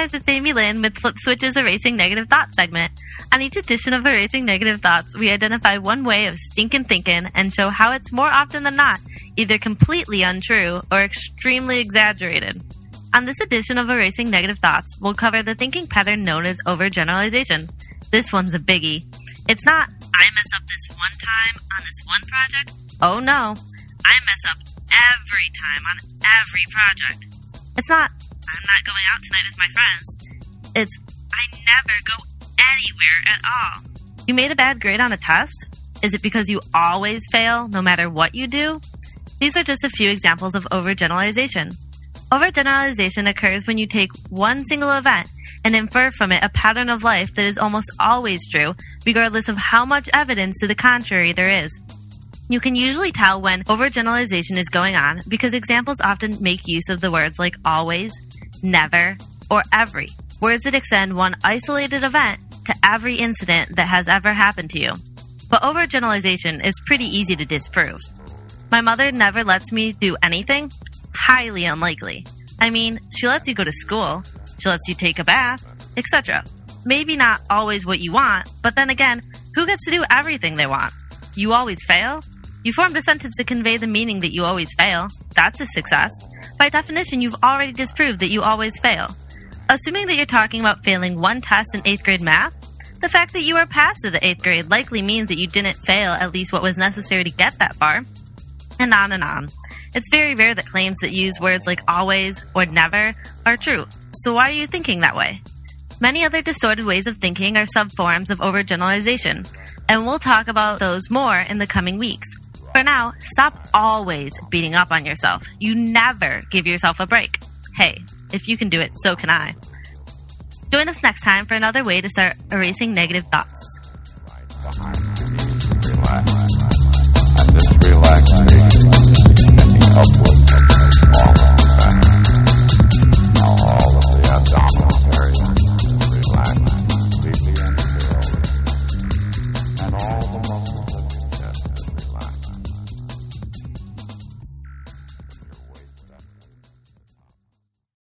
Amy Lynn with Flip Switch's Erasing Negative Thoughts segment. On each edition of Erasing Negative Thoughts, we identify one way of stinking thinking and show how it's more often than not either completely untrue or extremely exaggerated. On this edition of Erasing Negative Thoughts, we'll cover the thinking pattern known as overgeneralization. This one's a biggie. It's not, I mess up this one time on this one project. Oh no, I mess up every time on every project. It's not, I'm not going out tonight with my friends. It's, I never go anywhere at all. You made a bad grade on a test? Is it because you always fail no matter what you do? These are just a few examples of overgeneralization. Overgeneralization occurs when you take one single event and infer from it a pattern of life that is almost always true, regardless of how much evidence to the contrary there is. You can usually tell when overgeneralization is going on because examples often make use of the words like always, never, or every, words that extend one isolated event to every incident that has ever happened to you. But overgeneralization is pretty easy to disprove. My mother never lets me do anything. Highly unlikely. I mean, she lets you go to school, she lets you take a bath, etc. Maybe not always what you want, but then again, who gets to do everything they want? You always fail? You formed a sentence to convey the meaning that you always fail. That's a success. By definition, you've already disproved that you always fail. Assuming that you're talking about failing one test in 8th grade math, the fact that you are passed to the 8th grade likely means that you didn't fail at least what was necessary to get that far. And on and on. It's very rare that claims that use words like always or never are true. So why are you thinking that way? Many other distorted ways of thinking are subforms of overgeneralization, and we'll talk about those more in the coming weeks. For now, stop always beating up on yourself. You never give yourself a break. Hey, if you can do it, so can I. Join us next time for another way to start erasing negative thoughts.